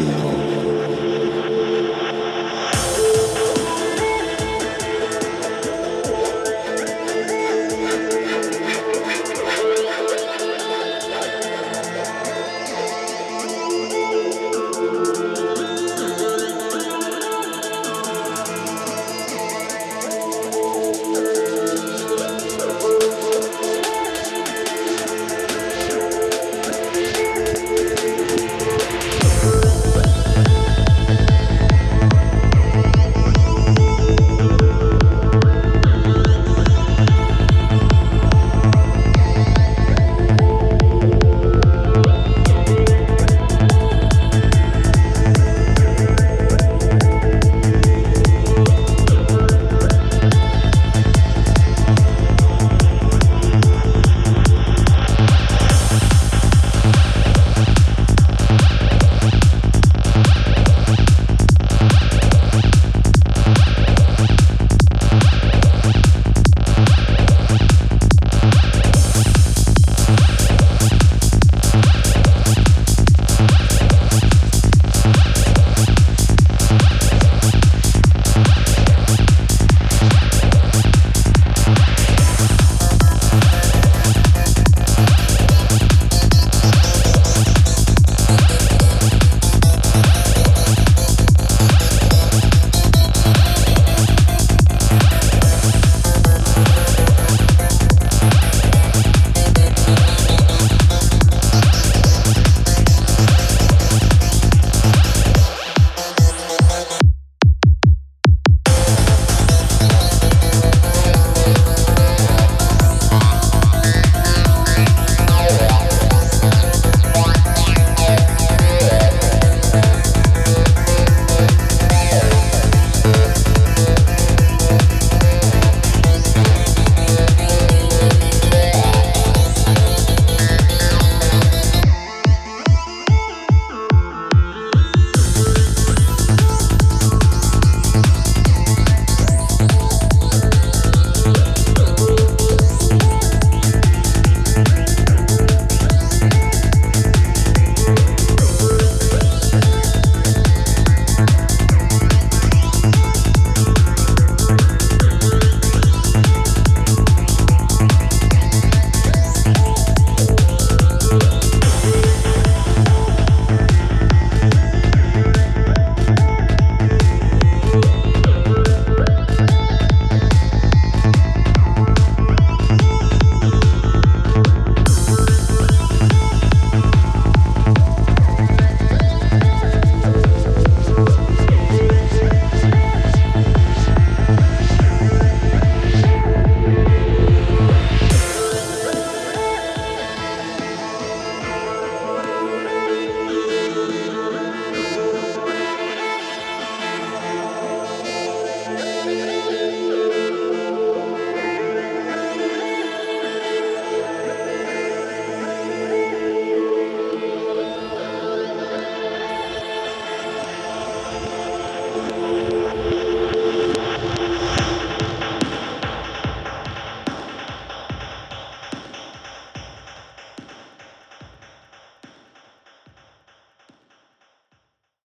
Martino.